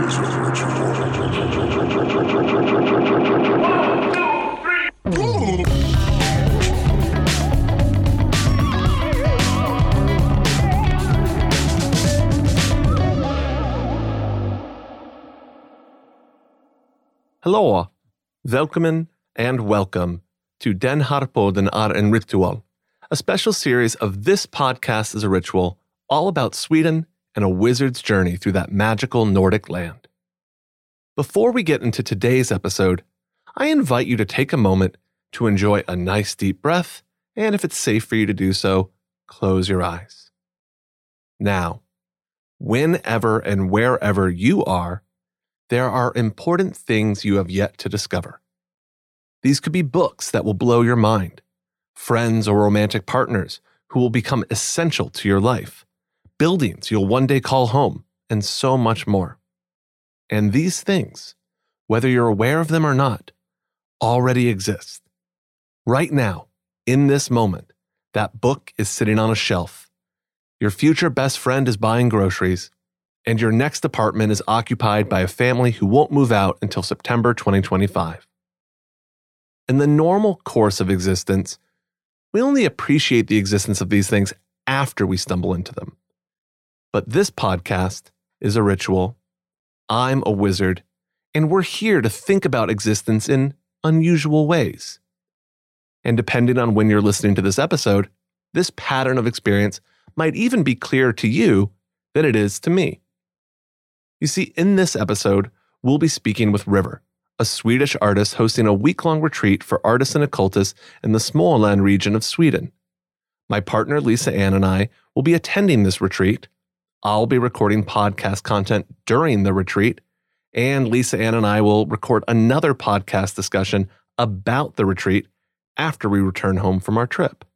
Hello, välkommen and welcome to Den här podden är en ritual, a special series of This Podcast is a Ritual, all about Sweden and a wizard's journey through that magical Nordic land. Before we get into today's episode, I invite you to take a moment to enjoy a nice deep breath, and if it's safe for you to do so, close your eyes. Now, whenever and wherever you are, there are important things you have yet to discover. These could be books that will blow your mind, friends or romantic partners who will become essential to your life, buildings you'll one day call home, and so much more. And these things, whether you're aware of them or not, already exist. Right now, in this moment, that book is sitting on a shelf. Your future best friend is buying groceries, and your next apartment is occupied by a family who won't move out until September 2025. In the normal course of existence, we only appreciate the existence of these things after we stumble into them. But this podcast is a ritual. I'm a wizard, and we're here to think about existence in unusual ways. And depending on when you're listening to this episode, this pattern of experience might even be clearer to you than it is to me. You see, in this episode, we'll be speaking with River, a Swedish artist hosting a week long retreat for artists and occultists in the Småland region of Sweden. My partner Lisa Ann and I will be attending this retreat. I'll be recording podcast content during the retreat, and Lisa Ann and I will record another podcast discussion about the retreat after we return home from our trip.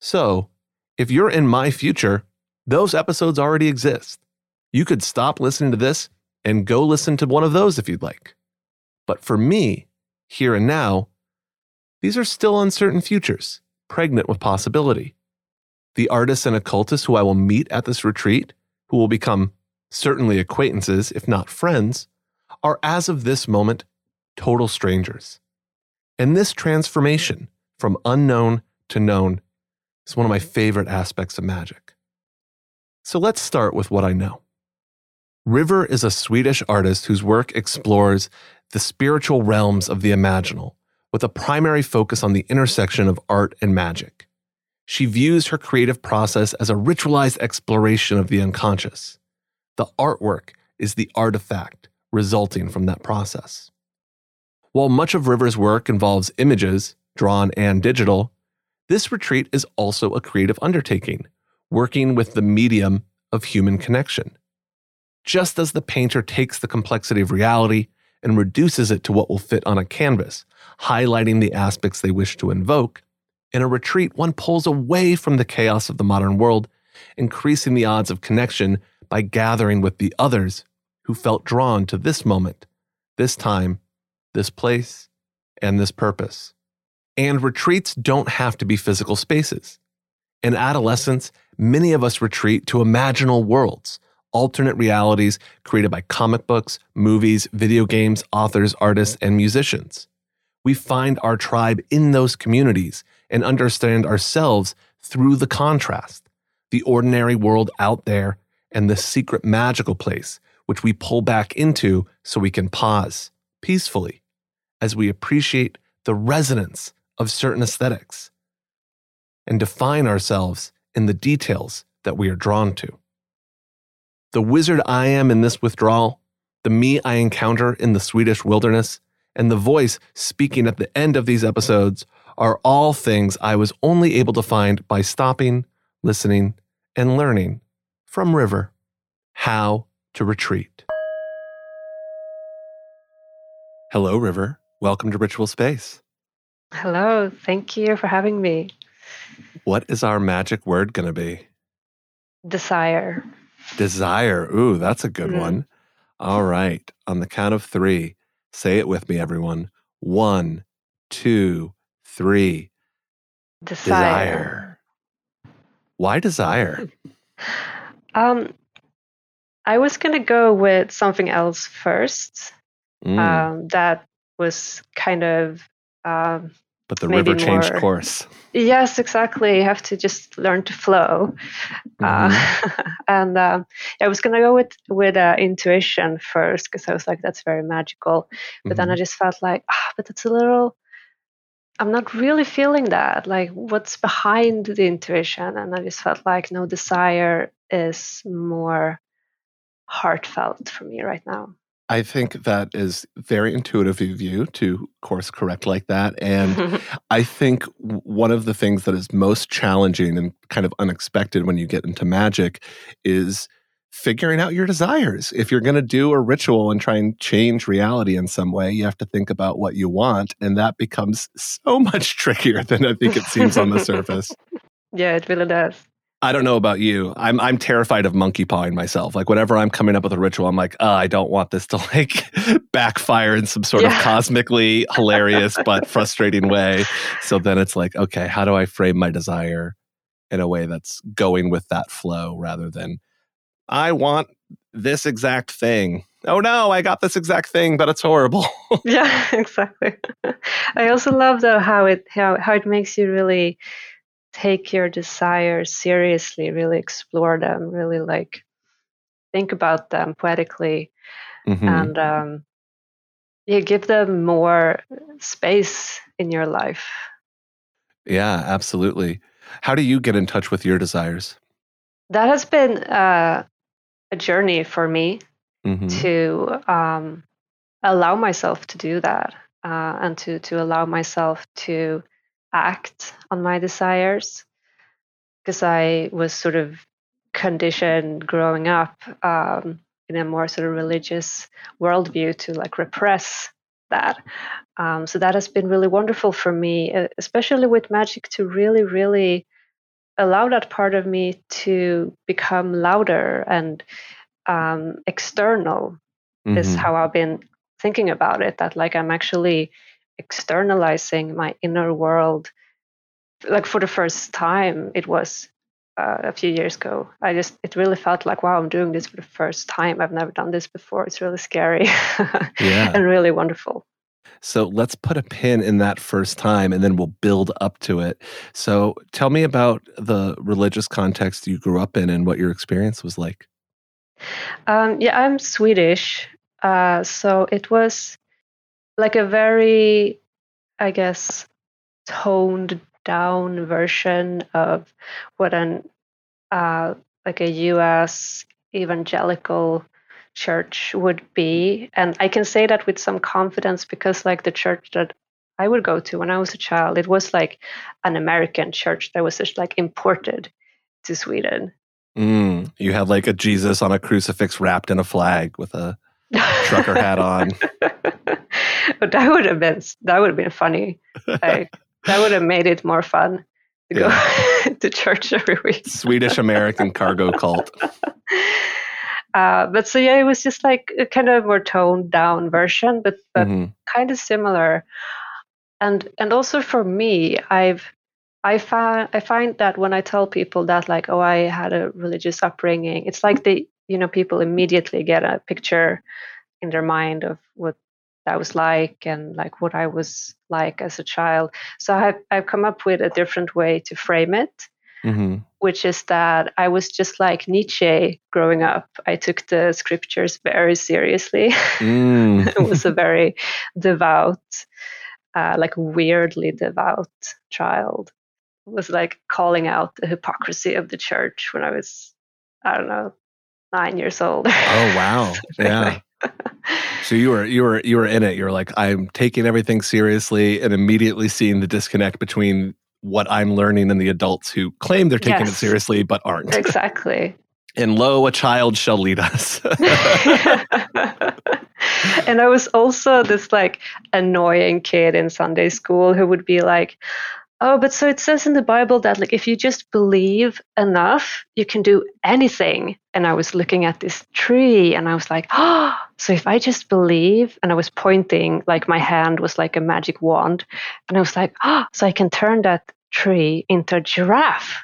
So, if you're in my future, those episodes already exist. You could stop listening to this and go listen to one of those if you'd like. But for me, here and now, these are still uncertain futures, pregnant with possibility. The artists and occultists who I will meet at this retreat, who will become certainly acquaintances, if not friends, are as of this moment total strangers. And this transformation from unknown to known is one of my favorite aspects of magic. So let's start with what I know. River is a Swedish artist whose work explores the spiritual realms of the imaginal, with a primary focus on the intersection of art and magic. She views her creative process as a ritualized exploration of the unconscious. The artwork is the artifact resulting from that process. While much of River's work involves images, drawn and digital, this retreat is also a creative undertaking, working with the medium of human connection. Just as the painter takes the complexity of reality and reduces it to what will fit on a canvas, highlighting the aspects they wish to invoke, in a retreat, one pulls away from the chaos of the modern world, increasing the odds of connection by gathering with the others who felt drawn to this moment, this time, this place, and this purpose. And retreats don't have to be physical spaces. In adolescence, many of us retreat to imaginal worlds, alternate realities created by comic books, movies, video games, authors, artists, and musicians. We find our tribe in those communities and understand ourselves through the contrast, the ordinary world out there, and the secret magical place, which we pull back into so we can pause peacefully as we appreciate the resonance of certain aesthetics and define ourselves in the details that we are drawn to. The wizard I am in this withdrawal, the me I encounter in the Swedish wilderness, and the voice speaking at the end of these episodes are all things I was only able to find by stopping, listening, and learning from River how to retreat. Hello, River. Welcome to Ritual Space. Hello. Thank you for having me. What is our magic word going to be? Desire. Desire. Ooh, that's a good mm. one. All right. On the count of three, say it with me, everyone. One, two, three. Desire. desire. Why desire? Um, I was going to go with something else first. Mm. Um, that was kind of um, but the river changed more, course. Yes, exactly. You have to just learn to flow. Uh, mm-hmm. Uh, and um, I was going to go with with uh, intuition first because I was like, that's very magical. But mm-hmm. then I just felt like, ah, but it's a little. I'm not really feeling that. Like, what's behind the intuition? And I just felt like no desire is more heartfelt for me right now. I think that is very intuitive of you to course correct like that. And I think one of the things that is most challenging and kind of unexpected when you get into magic is figuring out your desires. If you're going to do a ritual and try and change reality in some way, you have to think about what you want. And that becomes so much trickier than I think it seems on the surface. Yeah, it really does. I don't know about you. I'm I'm terrified of monkey pawing myself. Like whenever I'm coming up with a ritual, I'm like, oh, I don't want this to like backfire in some sort yeah. of cosmically hilarious but frustrating way. So then it's like, okay, how do I frame my desire in a way that's going with that flow rather than I want this exact thing. Oh no, I got this exact thing, but it's horrible. yeah, exactly. I also love though how it how how it makes you really take your desires seriously, really explore them, really like think about them poetically, mm-hmm. and um, you give them more space in your life. Yeah, absolutely. How do you get in touch with your desires? That has been uh, a journey for me mm-hmm. to um, allow myself to do that uh, and to to allow myself to act on my desires because I was sort of conditioned growing up um, in a more sort of religious worldview to like repress that. Um, so that has been really wonderful for me, especially with magic, to really, really allow that part of me to become louder and um, external. Mm-hmm. Is how I've been thinking about it. That like I'm actually externalizing my inner world like for the first time it was uh, a few years ago i just it really felt like wow i'm doing this for the first time i've never done this before it's really scary yeah. and really wonderful so let's put a pin in that first time and then we'll build up to it. So tell me about the religious context you grew up in and what your experience was like. Um, yeah, I'm Swedish. Uh, so it was like a very, I guess, toned down version of what an uh, like a U.S. evangelical church would be, and I can say that with some confidence because like the church that I would go to when I was a child, it was like an American church that was just like imported to Sweden. Mm, you had like a Jesus on a crucifix wrapped in a flag with a trucker hat on. but that would have been that would have been funny. Like, that would have made it more fun to yeah. go to church every week. Swedish American cargo cult. Uh, but so yeah, it was just like a kind of more toned down version, but but mm-hmm. kind of similar. And and also for me, I've I find I find that when I tell people that like oh I had a religious upbringing, it's like they you know people immediately get a picture in their mind of what that was like and like what I was like as a child. So I've, I've come up with a different way to frame it, mm-hmm. Which is that I was just like Nietzsche growing up. I took the scriptures very seriously. Mm. I was a very devout, uh, like weirdly devout child. It was like calling out the hypocrisy of the church when I was, I don't know, nine years old. Oh wow! yeah so you were you were you were in it. You're like, I'm taking everything seriously and immediately seeing the disconnect between what I'm learning and the adults who claim they're taking yes. it seriously but aren't. Exactly. and lo, a child shall lead us. and I was also this like annoying kid in Sunday school who would be like, Oh, but so it says in the Bible that like if you just believe enough, you can do anything. And I was looking at this tree and I was like, oh, so if I just believe, and I was pointing like my hand was like a magic wand, and I was like, oh, so I can turn that tree into a giraffe.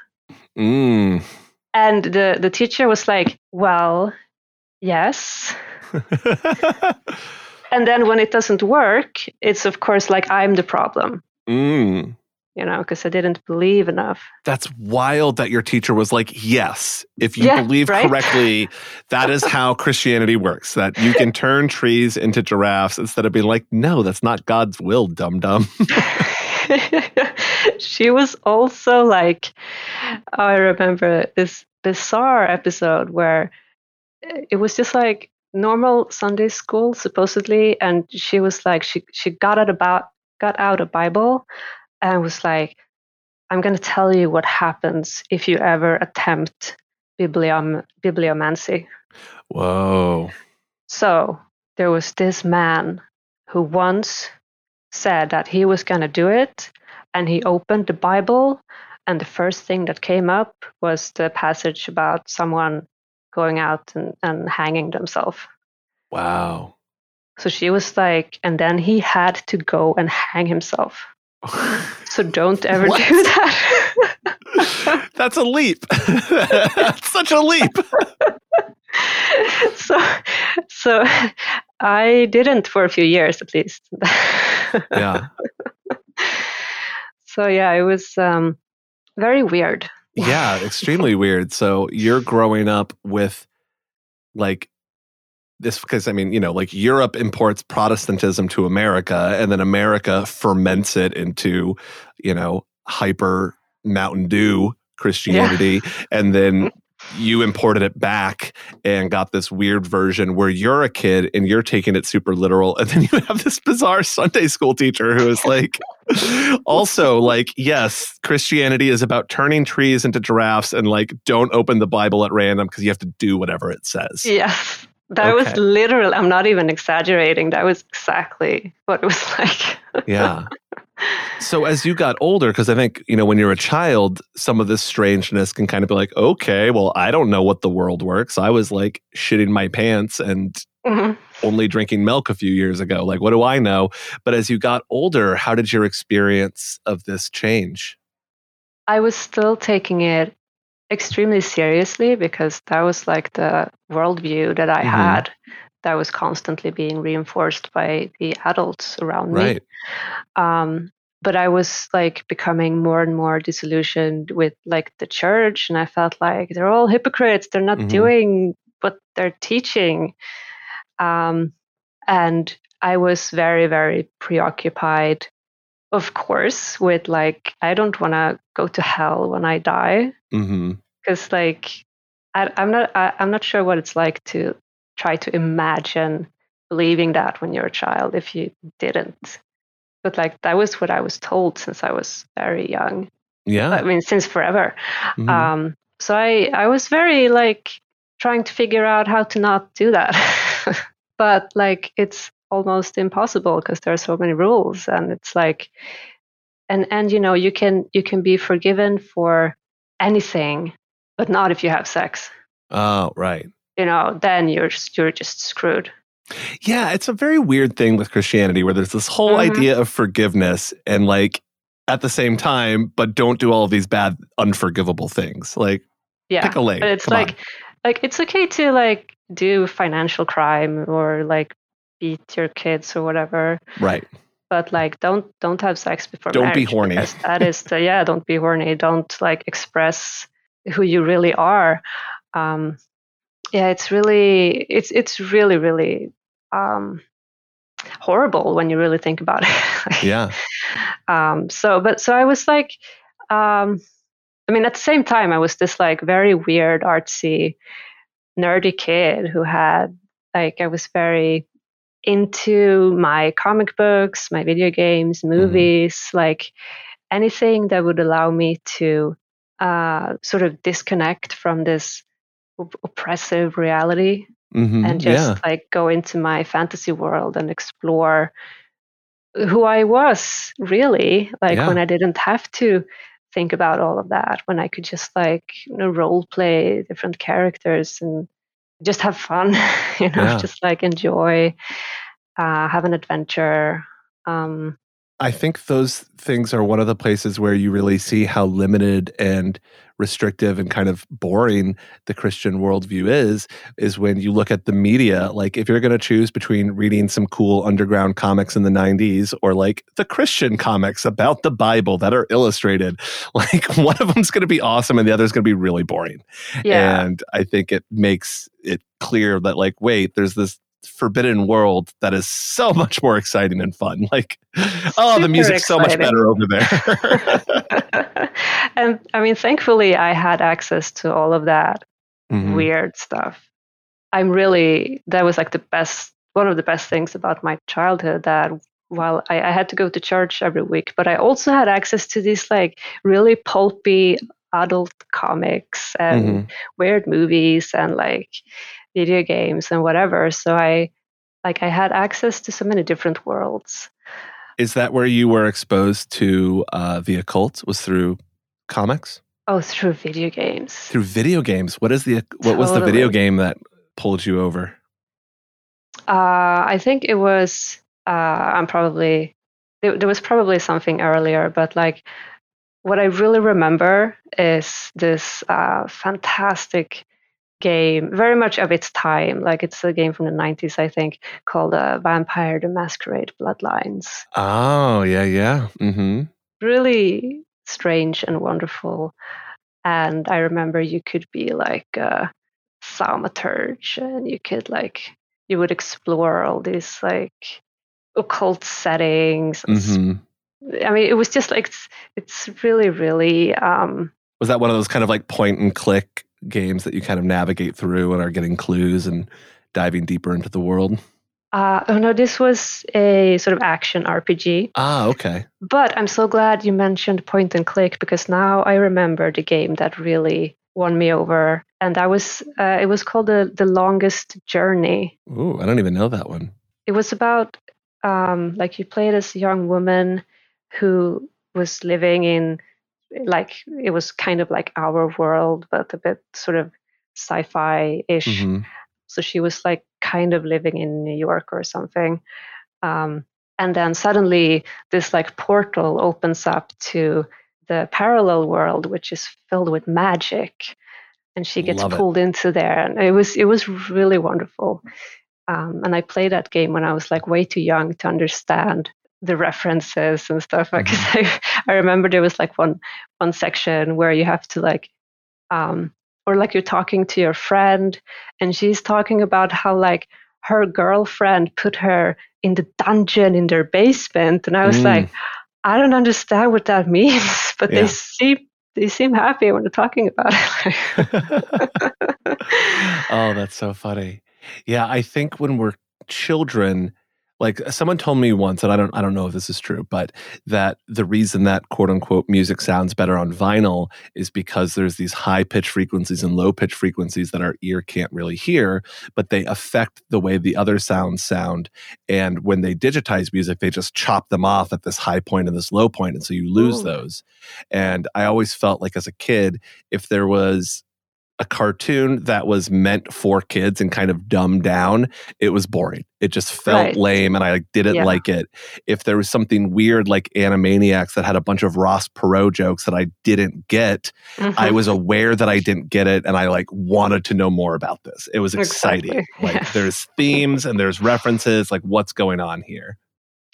Mm. And the the teacher was like, well, yes. and then when it doesn't work, it's of course like I'm the problem. Mm you know, because I didn't believe enough. That's wild that your teacher was like, yes, if you yeah, believe right? correctly, that is how Christianity works, that you can turn trees into giraffes instead of being like, no, that's not God's will, dum dum. she was also like, I remember this bizarre episode where eh, it was just like normal Sunday school, supposedly, and she was like, she, she got out about got out a Bible and was like, I'm going to tell you what happens if you ever attempt bibliom- bibliomancy. Whoa. So there was this man who once said that he was going to do it, and he opened the Bible, and the first thing that came up was the passage about someone going out and, and hanging themselves. Wow. So she was like, and then he had to go and hang himself. so don't ever what? do that. That's a leap. That's such a leap. so, so I didn't for a few years at least. yeah. So yeah, it was um, very weird. yeah, extremely weird. So you're growing up with like this because I mean, you know, like Europe imports Protestantism to America and then America ferments it into, you know, hyper Mountain Dew Christianity. Yeah. And then you imported it back and got this weird version where you're a kid and you're taking it super literal. And then you have this bizarre Sunday school teacher who is like, also, like, yes, Christianity is about turning trees into giraffes and like, don't open the Bible at random because you have to do whatever it says. Yeah. That okay. was literal. I'm not even exaggerating. That was exactly what it was like. yeah. So as you got older, because I think, you know, when you're a child, some of this strangeness can kind of be like, okay, well, I don't know what the world works. I was like shitting my pants and mm-hmm. only drinking milk a few years ago. Like, what do I know? But as you got older, how did your experience of this change? I was still taking it extremely seriously because that was like the worldview that I mm-hmm. had that was constantly being reinforced by the adults around right. me. Um, but I was like becoming more and more disillusioned with like the church, and I felt like they're all hypocrites. They're not mm-hmm. doing what they're teaching. Um, and I was very, very preoccupied, of course, with like, I don't want to go to hell when I die. Mm-hmm because like I, am not I, I'm not sure what it's like to try to imagine believing that when you're a child if you didn't. But like that was what I was told since I was very young. Yeah. I mean since forever. Mm-hmm. Um so I I was very like trying to figure out how to not do that. but like it's almost impossible because there are so many rules and it's like and and you know you can you can be forgiven for anything but not if you have sex. Oh, right. You know, then you're you're just screwed. Yeah, it's a very weird thing with Christianity where there's this whole mm-hmm. idea of forgiveness and like at the same time, but don't do all of these bad, unforgivable things. Like yeah, pick a leg. But it's Come like on. like it's okay to like do financial crime or like beat your kids or whatever. Right. But like don't don't have sex before don't be horny. that is the, yeah, don't be horny. Don't like express who you really are um, yeah it's really it's it's really really um, horrible when you really think about it yeah um, so but so i was like um, i mean at the same time i was this like very weird artsy nerdy kid who had like i was very into my comic books my video games mm-hmm. movies mm-hmm. like anything that would allow me to uh, sort of disconnect from this op- oppressive reality mm-hmm. and just yeah. like go into my fantasy world and explore who I was really like yeah. when I didn't have to think about all of that when I could just like you know role play different characters and just have fun you know yeah. just like enjoy uh, have an adventure um, I think those things are one of the places where you really see how limited and restrictive and kind of boring the Christian worldview is, is when you look at the media. Like, if you're going to choose between reading some cool underground comics in the 90s or like the Christian comics about the Bible that are illustrated, like one of them's going to be awesome and the other's going to be really boring. Yeah. And I think it makes it clear that, like, wait, there's this forbidden world that is so much more exciting and fun. Like, oh, Super the music's exciting. so much better over there. and I mean, thankfully, I had access to all of that mm-hmm. weird stuff. I'm really, that was like the best, one of the best things about my childhood that while I, I had to go to church every week, but I also had access to these like really pulpy adult comics and mm-hmm. weird movies and like video games and whatever. So I like I had access to so many different worlds. Is that where you were exposed to uh, the occult? Was through comics? Oh, through video games. Through video games. What is the what totally. was the video game that pulled you over? Uh, I think it was. Uh, I'm probably there, there was probably something earlier, but like what I really remember is this uh, fantastic game, very much of its time. Like it's a game from the 90s, I think, called uh, Vampire the Masquerade Bloodlines. Oh, yeah, yeah. Mm-hmm. Really strange and wonderful. And I remember you could be like a thaumaturge and you could like, you would explore all these like occult settings. Mm-hmm. I mean, it was just like, it's, it's really, really. Um, was that one of those kind of like point and click games that you kind of navigate through and are getting clues and diving deeper into the world? Uh, oh no, this was a sort of action RPG. Ah, okay. But I'm so glad you mentioned point and click because now I remember the game that really won me over, and that was uh, it was called the the longest journey. Ooh, I don't even know that one. It was about um, like you played as a young woman who was living in like it was kind of like our world, but a bit sort of sci-fi ish. Mm-hmm. So she was like kind of living in New York or something. Um, and then suddenly this like portal opens up to the parallel world, which is filled with magic, and she gets Love pulled it. into there. And it was it was really wonderful. Um, and I played that game when I was like way too young to understand the references and stuff because mm-hmm. I, I remember there was like one one section where you have to like um or like you're talking to your friend and she's talking about how like her girlfriend put her in the dungeon in their basement and i was mm. like i don't understand what that means but yeah. they seem they seem happy when they're talking about it oh that's so funny yeah i think when we're children like someone told me once and i don't i don't know if this is true but that the reason that quote unquote music sounds better on vinyl is because there's these high pitch frequencies and low pitch frequencies that our ear can't really hear but they affect the way the other sounds sound and when they digitize music they just chop them off at this high point and this low point and so you lose Ooh. those and i always felt like as a kid if there was a cartoon that was meant for kids and kind of dumbed down, it was boring. It just felt right. lame and I didn't yeah. like it. If there was something weird like Animaniacs that had a bunch of Ross Perot jokes that I didn't get, mm-hmm. I was aware that I didn't get it and I like wanted to know more about this. It was exciting. Exactly. Like there's themes and there's references, like what's going on here.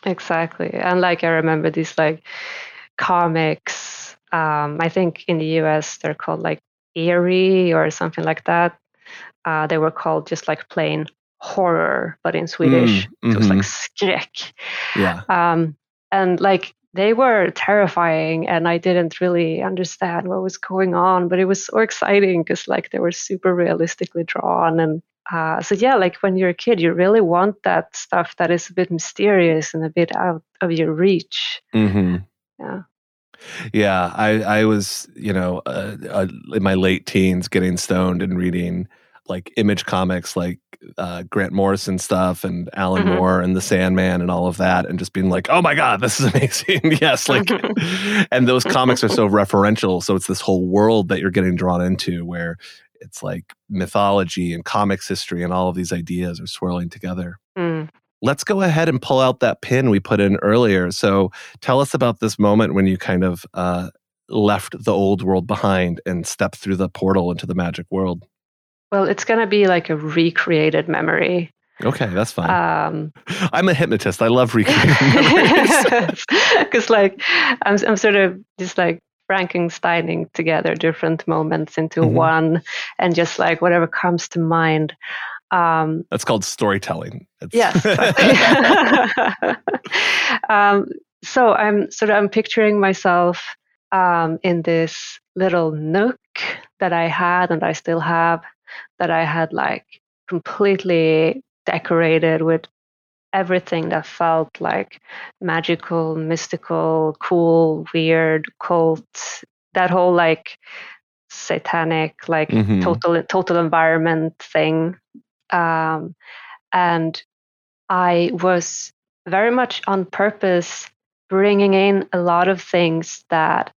Exactly. And like I remember these like comics um, I think in the US they're called like eerie or something like that. Uh, they were called just like plain horror, but in Swedish, mm, mm-hmm. it was like skräck. Yeah. Um, and like they were terrifying, and I didn't really understand what was going on, but it was so exciting because like they were super realistically drawn and. Uh, so yeah, like when you're a kid, you really want that stuff that is a bit mysterious and a bit out of your reach. Mm-hmm. Yeah. Yeah, I I was you know uh, uh, in my late teens getting stoned and reading like image comics like uh, Grant Morrison stuff and Alan mm-hmm. Moore and the Sandman and all of that, and just being like, oh my God, this is amazing. yes. Like, and those comics are so referential. So it's this whole world that you're getting drawn into where it's like mythology and comics history and all of these ideas are swirling together. Mm. Let's go ahead and pull out that pin we put in earlier. So tell us about this moment when you kind of uh, left the old world behind and stepped through the portal into the magic world. Well, it's going to be like a recreated memory. Okay, that's fine. Um, I'm a hypnotist. I love recreating memories. Because, like, I'm, I'm sort of just like Frankensteining together different moments into mm-hmm. one and just like whatever comes to mind. Um, That's called storytelling. It's yes. um, so I'm sort of I'm picturing myself um, in this little nook that I had and I still have that I had like completely decorated with everything that felt like magical, mystical, cool, weird, cult, that whole like satanic, like mm-hmm. total total environment thing. Um, and I was very much on purpose bringing in a lot of things that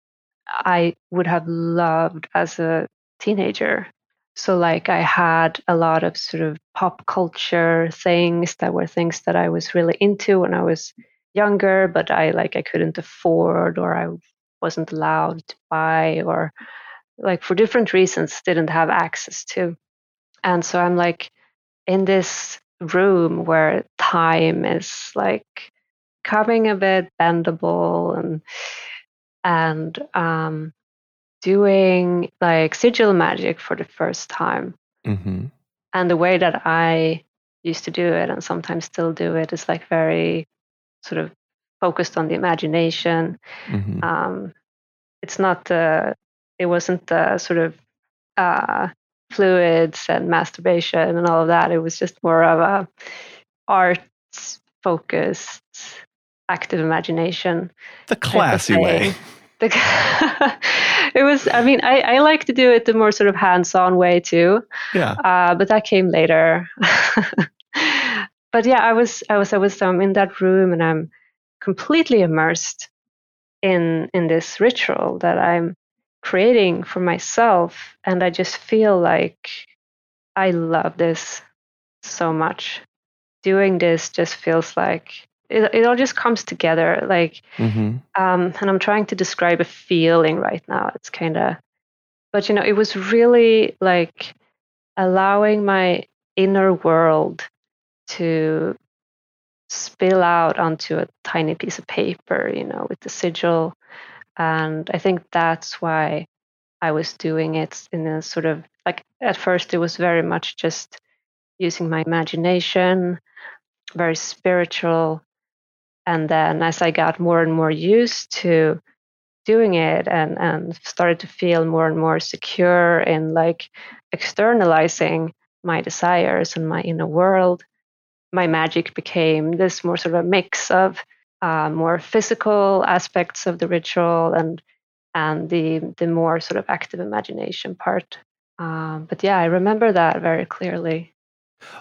I would have loved as a teenager. So, like, I had a lot of sort of pop culture things that were things that I was really into when I was younger, but I like I couldn't afford or I wasn't allowed to buy or like for different reasons didn't have access to. And so I'm like in this room where time is like coming a bit bendable and and um doing like sigil magic for the first time. Mm-hmm. And the way that I used to do it and sometimes still do it is like very sort of focused on the imagination. Mm-hmm. Um, it's not the, it wasn't the sort of uh, fluids and masturbation and all of that. It was just more of a art focused active imagination. The classy way. The, it was i mean I, I like to do it the more sort of hands-on way too yeah uh, but that came later but yeah i was i was i was um, in that room and i'm completely immersed in in this ritual that i'm creating for myself and i just feel like i love this so much. Doing this just feels like it, it all just comes together like mm-hmm. um, and i'm trying to describe a feeling right now. It's kind of but you know it was really like allowing my inner world to spill out onto a tiny piece of paper you know with the sigil and i think that's why i was doing it in a sort of like at first it was very much just using my imagination very spiritual. And then as I got more and more used to doing it and, and started to feel more and more secure in like externalizing my desires and my inner world, my magic became this more sort of a mix of uh, more physical aspects of the ritual and and the the more sort of active imagination part. Um, but yeah, I remember that very clearly.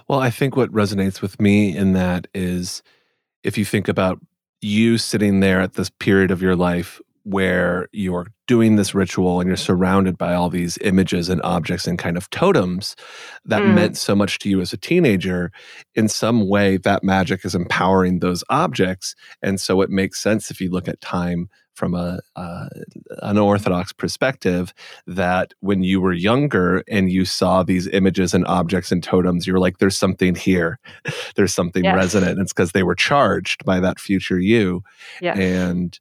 Well, I think what resonates with me in that is if you think about you sitting there at this period of your life where you're doing this ritual and you're surrounded by all these images and objects and kind of totems that mm. meant so much to you as a teenager, in some way that magic is empowering those objects. And so it makes sense if you look at time from a uh, an orthodox perspective that when you were younger and you saw these images and objects and totems you were like there's something here there's something yes. resonant it's because they were charged by that future you yes. and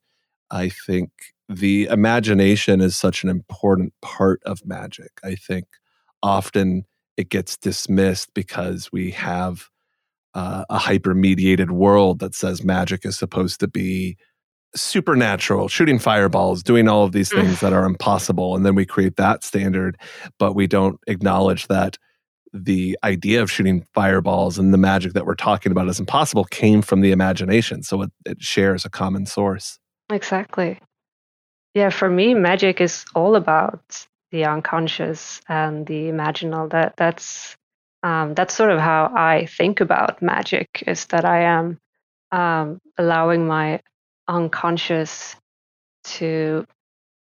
i think the imagination is such an important part of magic i think often it gets dismissed because we have uh, a hyper mediated world that says magic is supposed to be supernatural, shooting fireballs, doing all of these mm. things that are impossible. And then we create that standard, but we don't acknowledge that the idea of shooting fireballs and the magic that we're talking about is impossible came from the imagination. So it, it shares a common source. Exactly. Yeah, for me, magic is all about the unconscious and the imaginal. That that's um, that's sort of how I think about magic. Is that I am um, allowing my unconscious to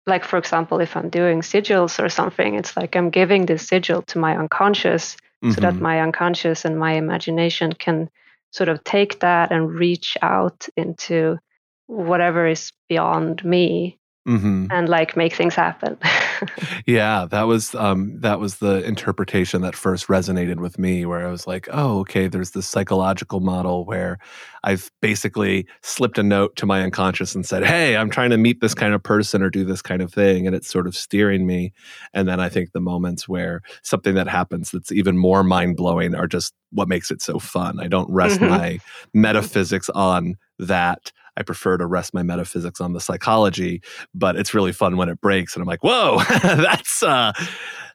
like for example if i'm doing sigils or something it's like i'm giving this sigil to my unconscious mm-hmm. so that mm-hmm. my unconscious and my imagination can sort of take that and reach out into whatever is beyond me mm-hmm. and like make things happen. yeah, that was um, that was the interpretation that first resonated with me, where I was like, oh, okay, there's this psychological model where I've basically slipped a note to my unconscious and said, hey, I'm trying to meet this kind of person or do this kind of thing, and it's sort of steering me. And then I think the moments where something that happens that's even more mind blowing are just what makes it so fun. I don't rest mm-hmm. my metaphysics on that. I prefer to rest my metaphysics on the psychology, but it's really fun when it breaks and I'm like, whoa, that's uh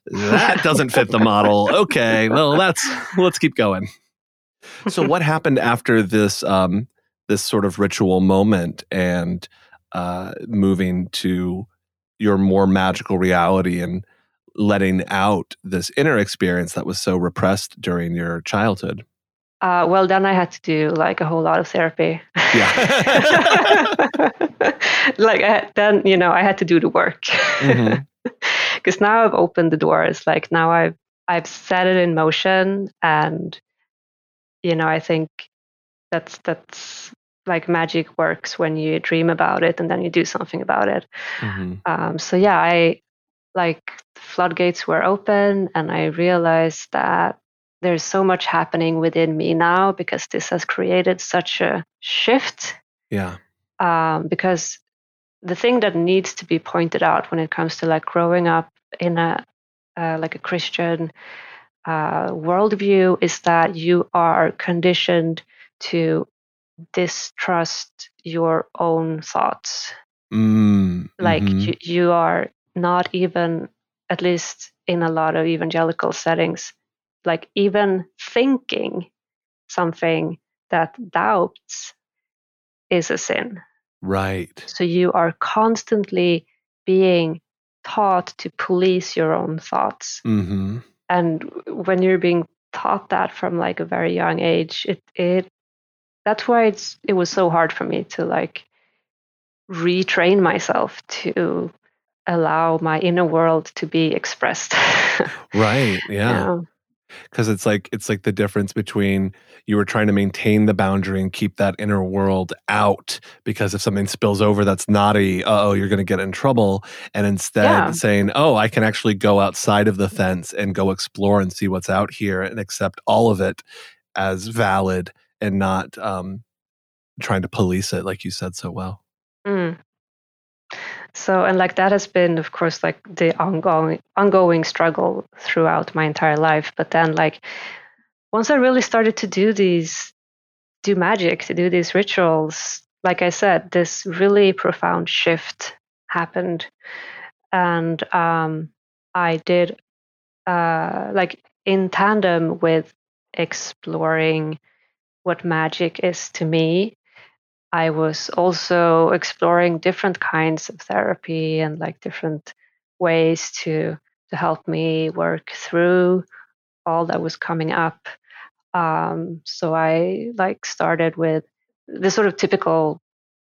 that doesn't fit the model. Okay, well that's let's keep going. So what happened after this um this sort of ritual moment and uh moving to your more magical reality and letting out this inner experience that was so repressed during your childhood? Uh, well, then I had to do like a whole lot of therapy. Yeah. like I, then, you know, I had to do the work because mm-hmm. now I've opened the doors. Like now I've I've set it in motion, and you know, I think that's that's like magic works when you dream about it and then you do something about it. Mm-hmm. Um, so yeah, I like floodgates were open, and I realized that there's so much happening within me now because this has created such a shift. Yeah. Um, because the thing that needs to be pointed out when it comes to like growing up in a uh, like a Christian uh, worldview is that you are conditioned to distrust your own thoughts. Mm, like mm-hmm. you, you are not even, at least in a lot of evangelical settings, like even thinking something that doubts is a sin. Right. So you are constantly being taught to police your own thoughts. Mm-hmm. And when you're being taught that from like a very young age, it it that's why it's it was so hard for me to like retrain myself to allow my inner world to be expressed. right. Yeah because it's like it's like the difference between you were trying to maintain the boundary and keep that inner world out because if something spills over that's naughty oh you're going to get in trouble and instead yeah. saying oh i can actually go outside of the fence and go explore and see what's out here and accept all of it as valid and not um, trying to police it like you said so well mm. So, and like that has been, of course, like the ongoing ongoing struggle throughout my entire life. But then, like once I really started to do these, do magic, to do these rituals, like I said, this really profound shift happened, and um, I did, uh, like in tandem with exploring what magic is to me I was also exploring different kinds of therapy and like different ways to to help me work through all that was coming up. Um, so I like started with the sort of typical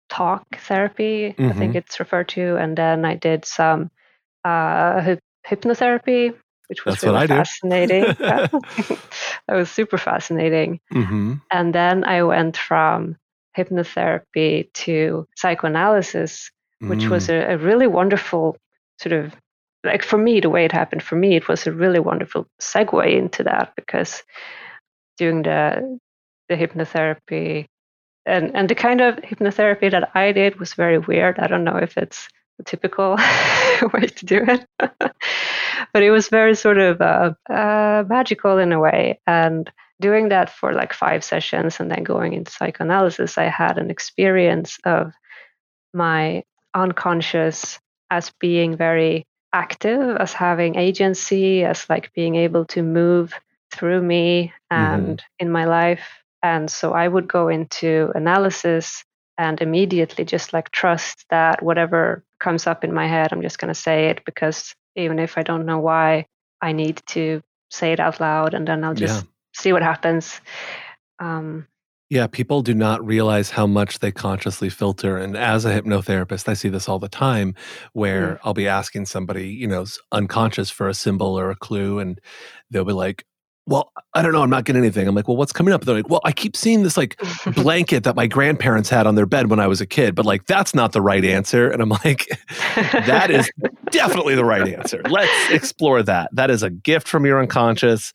talk therapy, mm-hmm. I think mm-hmm. it's referred to, and then I did some uh, hypnotherapy, which was That's really fascinating. that was super fascinating. Mm-hmm. And then I went from hypnotherapy to psychoanalysis, which mm. was a, a really wonderful sort of like for me, the way it happened for me, it was a really wonderful segue into that because doing the the hypnotherapy and and the kind of hypnotherapy that I did was very weird. I don't know if it's the typical way to do it, but it was very sort of uh, uh, magical in a way. And doing that for like five sessions and then going into psychoanalysis, I had an experience of my unconscious as being very active, as having agency, as like being able to move through me and mm-hmm. in my life. And so I would go into analysis and immediately just like trust that whatever comes up in my head, I'm just going to say it because even if I don't know why. I need to say it out loud, and then I'll just yeah. See what happens. Um, yeah, people do not realize how much they consciously filter. And as a hypnotherapist, I see this all the time where mm. I'll be asking somebody, you know, unconscious for a symbol or a clue, and they'll be like, well, I don't know. I'm not getting anything. I'm like, well, what's coming up? They're like, well, I keep seeing this like blanket that my grandparents had on their bed when I was a kid, but like, that's not the right answer. And I'm like, that is definitely the right answer. Let's explore that. That is a gift from your unconscious.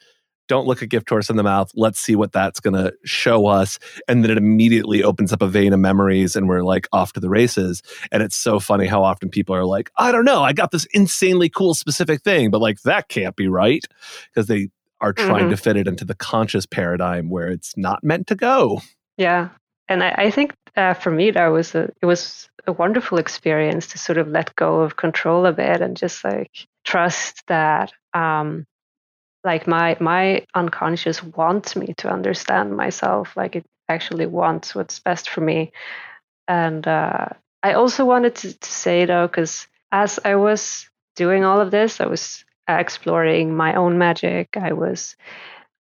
Don't look a gift horse in the mouth. Let's see what that's going to show us. And then it immediately opens up a vein of memories and we're like off to the races. And it's so funny how often people are like, I don't know. I got this insanely cool specific thing, but like, that can't be right because they are trying mm-hmm. to fit it into the conscious paradigm where it's not meant to go. Yeah, and I, I think uh, for me that was a it was a wonderful experience to sort of let go of control a bit and just like trust that um, like my my unconscious wants me to understand myself like it actually wants what's best for me and uh, i also wanted to, to say though because as i was doing all of this i was exploring my own magic. I was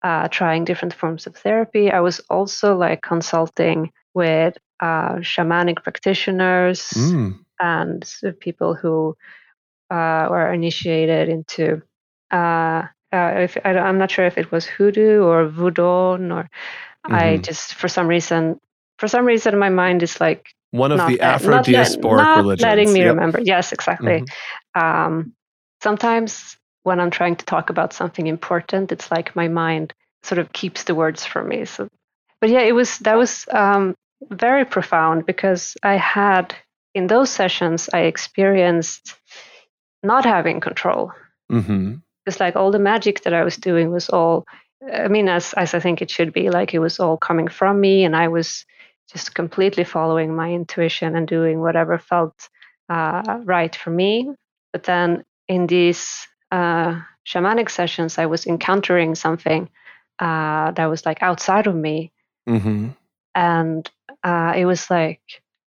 uh, trying different forms of therapy. I was also like consulting with uh, shamanic practitioners mm. and people who uh, were initiated into. Uh, uh, if I, am not sure if it was hoodoo or voodoo, or mm-hmm. I just for some reason, for some reason, my mind is like one of the Afro-diasporic not, religions. letting me yep. remember. Yes, exactly. Mm-hmm. Um, sometimes when I'm trying to talk about something important, it's like my mind sort of keeps the words from me. So, but yeah, it was that was um, very profound because I had in those sessions I experienced not having control. Mm-hmm. It's like all the magic that I was doing was all. I mean, as as I think it should be, like it was all coming from me, and I was just completely following my intuition and doing whatever felt uh, right for me. But then in these uh, shamanic sessions, I was encountering something uh, that was like outside of me. Mm-hmm. And uh, it was like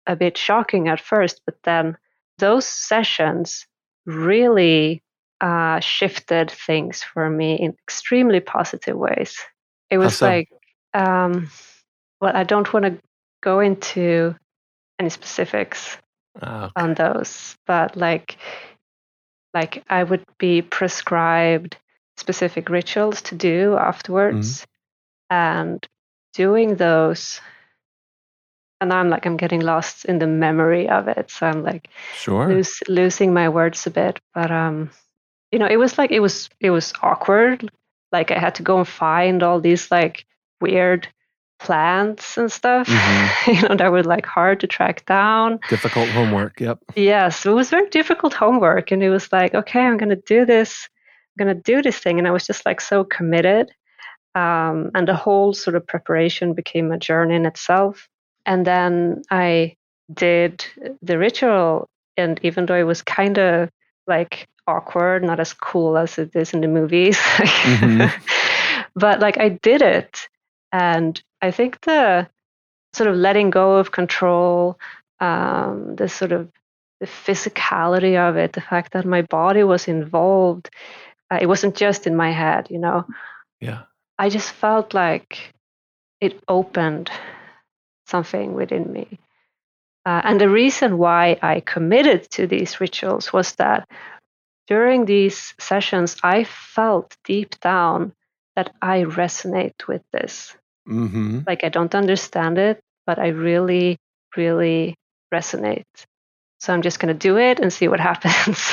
a bit shocking at first, but then those sessions really uh, shifted things for me in extremely positive ways. It was so? like, um, well, I don't want to go into any specifics ah, okay. on those, but like like I would be prescribed specific rituals to do afterwards. Mm-hmm. And doing those and I'm like I'm getting lost in the memory of it. So I'm like sure lose, losing my words a bit. But um you know, it was like it was it was awkward. Like I had to go and find all these like weird plants and stuff mm-hmm. you know that were like hard to track down difficult homework yep yes it was very difficult homework and it was like okay i'm gonna do this i'm gonna do this thing and i was just like so committed um, and the whole sort of preparation became a journey in itself and then i did the ritual and even though it was kind of like awkward not as cool as it is in the movies mm-hmm. but like i did it and I think the sort of letting go of control, um, the sort of the physicality of it, the fact that my body was involved, uh, it wasn't just in my head, you know. Yeah. I just felt like it opened something within me. Uh, and the reason why I committed to these rituals was that during these sessions, I felt deep down that I resonate with this. Mm-hmm. Like I don't understand it, but I really, really resonate. So I'm just going to do it and see what happens.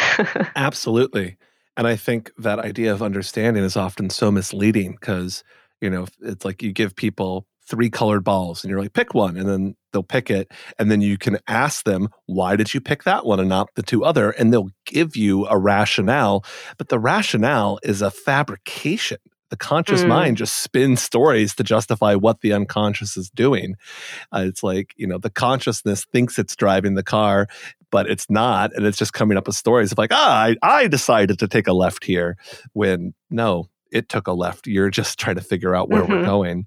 Absolutely. And I think that idea of understanding is often so misleading because, you know, it's like you give people three colored balls and you're like, pick one. And then they'll pick it. And then you can ask them, why did you pick that one and not the two other? And they'll give you a rationale. But the rationale is a fabrication the conscious mm. mind just spins stories to justify what the unconscious is doing. Uh, it's like, you know, the consciousness thinks it's driving the car, but it's not. And it's just coming up with stories of like, ah, I, I decided to take a left here when no, it took a left. You're just trying to figure out where mm-hmm. we're going.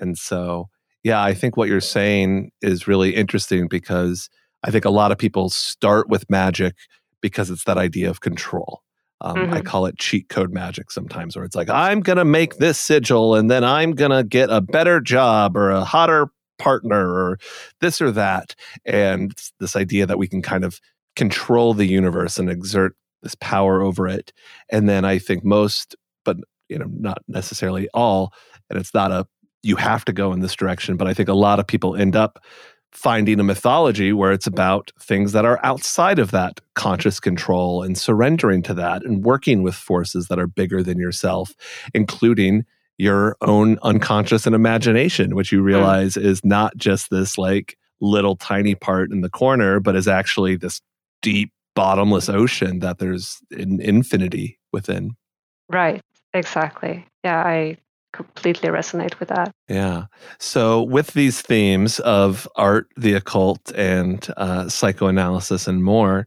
And so, yeah, I think what you're saying is really interesting because I think a lot of people start with magic because it's that idea of control Um, mm-hmm. I call it cheat code magic sometimes, where it's like, I'm going to make this sigil and then I'm going to get a better job or a hotter partner or this or that. And this idea that we can kind of control the universe and exert this power over it. And then I think most, but you know, not necessarily all, and it's not a you have to go in this direction, but I think a lot of people end up finding a mythology where it's about things that are outside of that conscious control and surrendering to that and working with forces that are bigger than yourself, including your own unconscious and imagination, which you hmm. realize mm. is not just this like little tiny part in the corner, but is actually this deep, bottomless ocean that there's an infinity within. Right. Exactly. Yeah, I completely resonate with that. Yeah. So, with these themes of art, the occult, and uh, psychoanalysis, and more,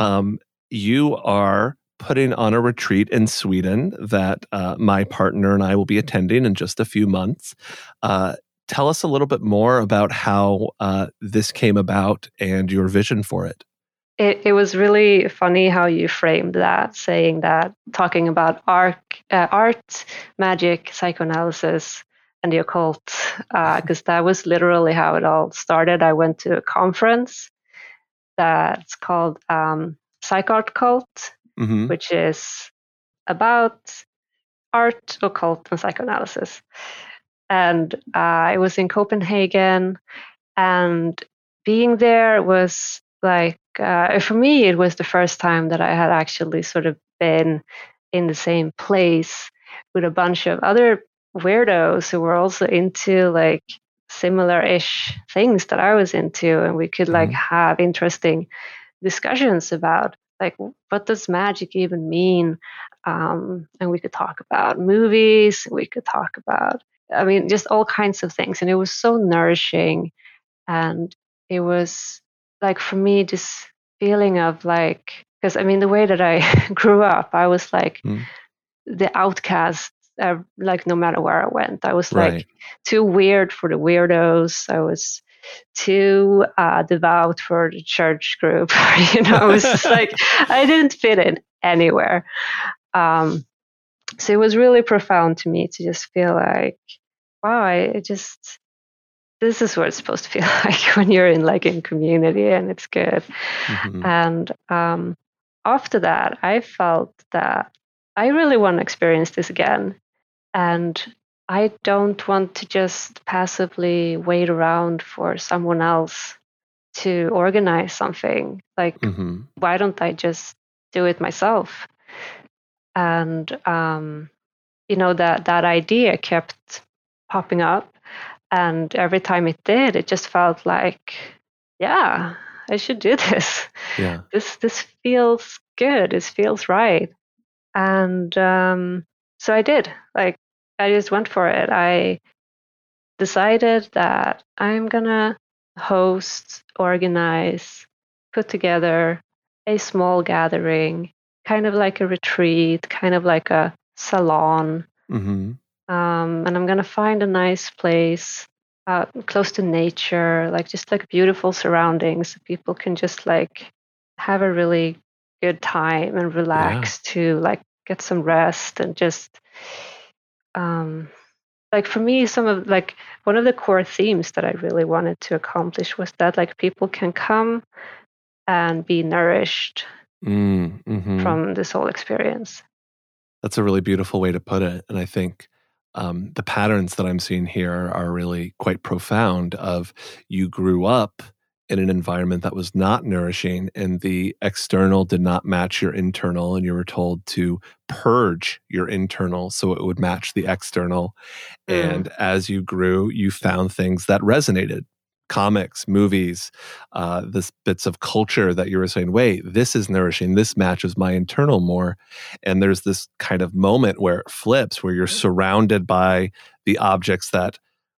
um, you are putting on a retreat in Sweden that uh, my partner and I will be attending in just a few months. Uh, tell us a little bit more about how uh, this came about and your vision for it. It, it was really funny how you framed that, saying that, talking about art, uh, art magic, psychoanalysis, and the occult, because uh, that was literally how it all started. I went to a conference that's called um, Psych Art Cult, mm-hmm. which is about art, occult, and psychoanalysis. And uh, I was in Copenhagen, and being there was like uh, for me, it was the first time that I had actually sort of been in the same place with a bunch of other weirdos who were also into like similar-ish things that I was into, and we could like mm-hmm. have interesting discussions about like what does magic even mean, um, and we could talk about movies, we could talk about, I mean, just all kinds of things, and it was so nourishing, and it was like for me this feeling of like because I mean the way that I grew up, I was like mm. the outcast. Uh, like no matter where I went, I was right. like too weird for the weirdos. I was too uh, devout for the church group. you know, it was like I didn't fit in anywhere. Um, so it was really profound to me to just feel like, wow, I just this is what it's supposed to feel like when you're in like in community and it's good. Mm-hmm. And um, after that, I felt that I really want to experience this again. And I don't want to just passively wait around for someone else to organize something. Like, mm-hmm. why don't I just do it myself? And, um, you know, that, that idea kept popping up and every time it did, it just felt like, yeah, I should do this. Yeah. This this feels good. This feels right. And um, so I did. Like I just went for it. I decided that I'm gonna host, organize, put together a small gathering, kind of like a retreat, kind of like a salon. Mm-hmm. Um, and I'm gonna find a nice place uh, close to nature, like just like beautiful surroundings. So people can just like have a really good time and relax yeah. to like get some rest and just um, like for me some of like one of the core themes that i really wanted to accomplish was that like people can come and be nourished mm, mm-hmm. from this whole experience that's a really beautiful way to put it and i think um, the patterns that I'm seeing here are really quite profound. Of you grew up in an environment that was not nourishing and the external did not match your internal and you were told to purge your internal so it would match the external mm. and as you grew you found things that resonated comics, movies, uh, this bits of culture that you were saying, wait, this is nourishing. This matches my internal more. And there's this kind of moment where it flips, where you're surrounded by the objects that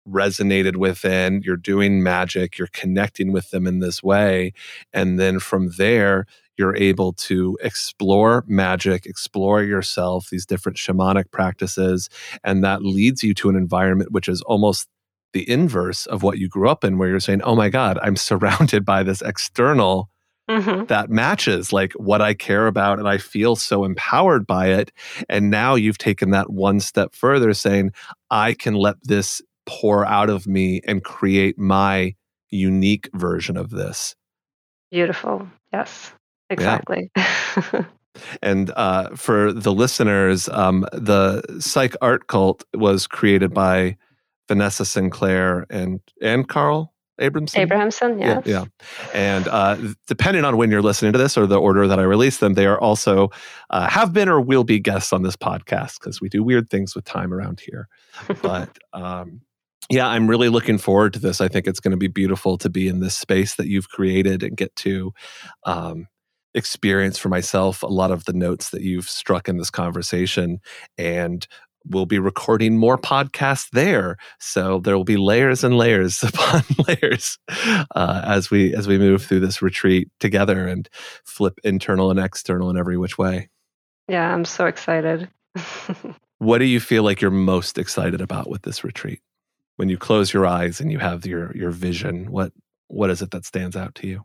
resonated within. You're doing magic. You're connecting with them in this way, and then from there. You're able to explore magic, explore yourself, these different shamanic practices, and that leads you to an environment which is almost the inverse of what you grew up in, where you're saying, oh my God, I'm surrounded by this external mm-hmm. that matches like what I care about and I feel so empowered by it. And now you've taken that one step further saying, I can let this pour out of me and create my unique version of this. Beautiful. Yes, exactly. Yeah. and uh, for the listeners, um, the Psych Art Cult was created by Vanessa Sinclair and and Carl Abrahamsson. Abrahamsson, yes. Yeah, yeah. And uh, depending on when you're listening to this or the order that I release them, they are also uh, have been or will be guests on this podcast because we do weird things with time around here. but um, yeah, I'm really looking forward to this. I think it's going to be beautiful to be in this space that you've created and get to um, experience for myself a lot of the notes that you've struck in this conversation and we'll be recording more podcasts there. So there will be layers and layers upon layers uh, as we as we move through this retreat together and flip internal and external in every which way. Yeah i'm so excited. What do you feel like you're most excited about with this retreat? When you close your eyes and you have your your vision what what is it that stands out to you?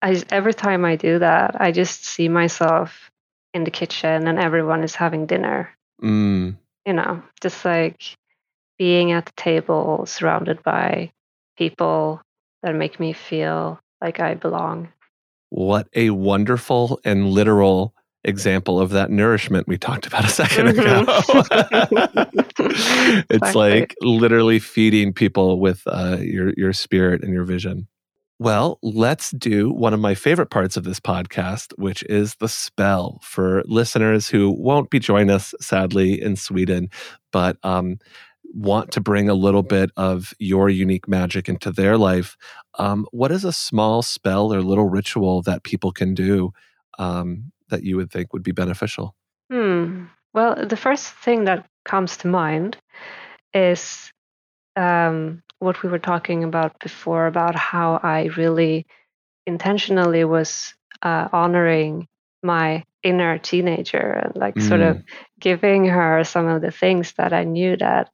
I, every time i do that i just see myself in the kitchen and everyone is having dinner. Mm you know, just like being at the table surrounded by people that make me feel like I belong. What a wonderful and literal example of that nourishment we talked about a 2nd mm-hmm. ago. it's exactly. like literally feeding people with uh, your your spirit and your vision. Well, let's do one of my favorite parts of this podcast, which is the spell for listeners who won't be joining us, sadly, in Sweden, but um, want to bring a little bit of your unique magic into their life. Um, what is a small spell or little ritual that people can do um, that you would think would be beneficial? Hmm. Well, the first thing that comes to mind is um, what we were talking about before about how I really intentionally was uh, honoring my inner teenager and like mm. sort of mm. giving her some of the things that I knew that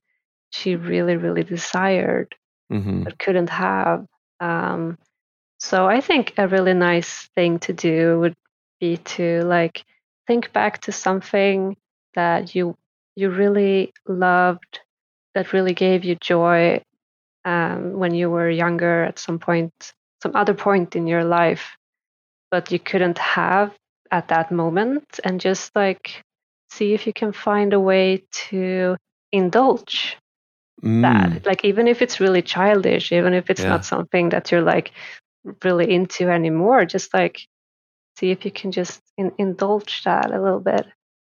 she really, really desired mm-hmm. but couldn't have. Um, so I think a really nice thing to do would be to like think back to something that you you really loved that really gave you joy um, when you were younger at some point, some other point in your life, but you couldn't have at that moment, and just like see if you can find a way to indulge mm. that. Like, even if it's really childish, even if it's yeah. not something that you're like really into anymore, just like see if you can just in- indulge that a little bit,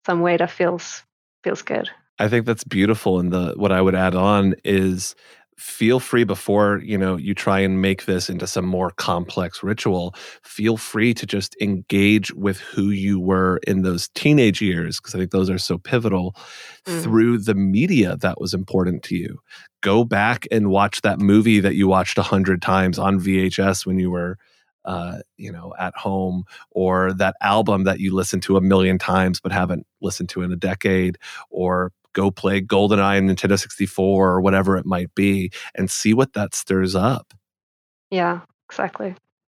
some way that feels feels good. I think that's beautiful. And the what I would add on is feel free before you know you try and make this into some more complex ritual feel free to just engage with who you were in those teenage years because i think those are so pivotal mm. through the media that was important to you go back and watch that movie that you watched a hundred times on vhs when you were uh, you know, at home, or that album that you listened to a million times but haven't listened to in a decade, or go play GoldenEye and Nintendo 64 or whatever it might be and see what that stirs up. Yeah, exactly.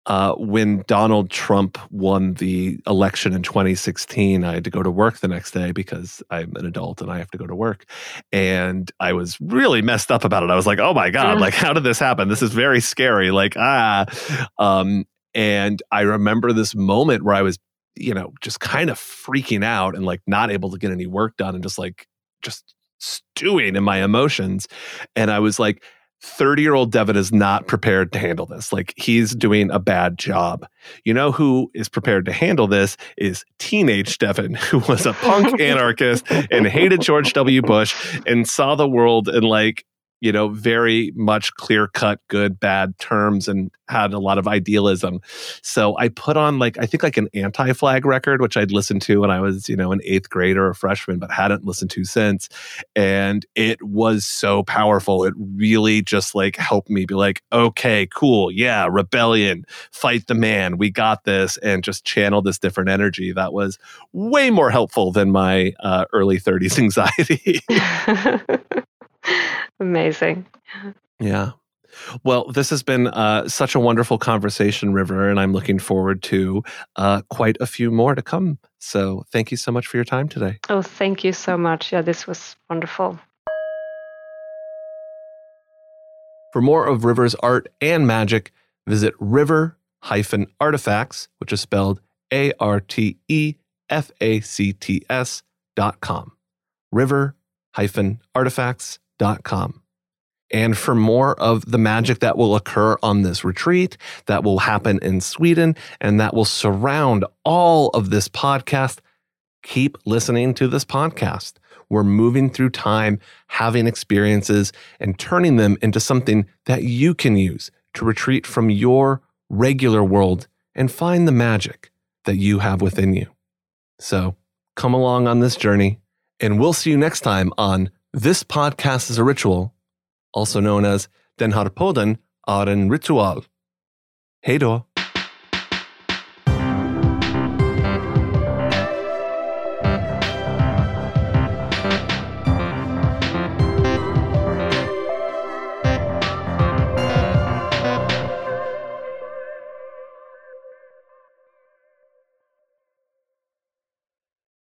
Uh, when Donald Trump won the election in 2016, I had to go to work the next day because I'm an adult and I have to go to work. And I was really messed up about it. I was like, oh my God, like, how did this happen? This is very scary. Like, ah. Um, and I remember this moment where I was, you know, just kind of freaking out and like not able to get any work done and just like just stewing in my emotions. And I was like, 30 year old Devin is not prepared to handle this. Like he's doing a bad job. You know who is prepared to handle this is teenage Devin, who was a punk anarchist and hated George W. Bush and saw the world in like you know, very much clear cut, good, bad terms and had a lot of idealism. So I put on like, I think like an Anti-Flag record, which I'd listened to when I was, you know, an eighth grader or a freshman, but hadn't listened to since. And it was so powerful. It really just like helped me be like, okay, cool. Yeah, rebellion, fight the man. We got this. And just channel this different energy that was way more helpful than my uh, early 30s anxiety. Amazing. Yeah. Well, this has been uh, such a wonderful conversation, River, and I'm looking forward to uh, quite a few more to come. So thank you so much for your time today. Oh, thank you so much. Yeah, this was wonderful. For more of River's art and magic, visit river artifacts, which is spelled A R T E F A C T S dot com. River artefacts.com. And for more of the magic that will occur on this retreat, that will happen in Sweden, and that will surround all of this podcast, keep listening to this podcast. We're moving through time, having experiences, and turning them into something that you can use to retreat from your regular world and find the magic that you have within you. So come along on this journey, and we'll see you next time on This Podcast is a Ritual also known as Den här podden är en ritual. Hej då!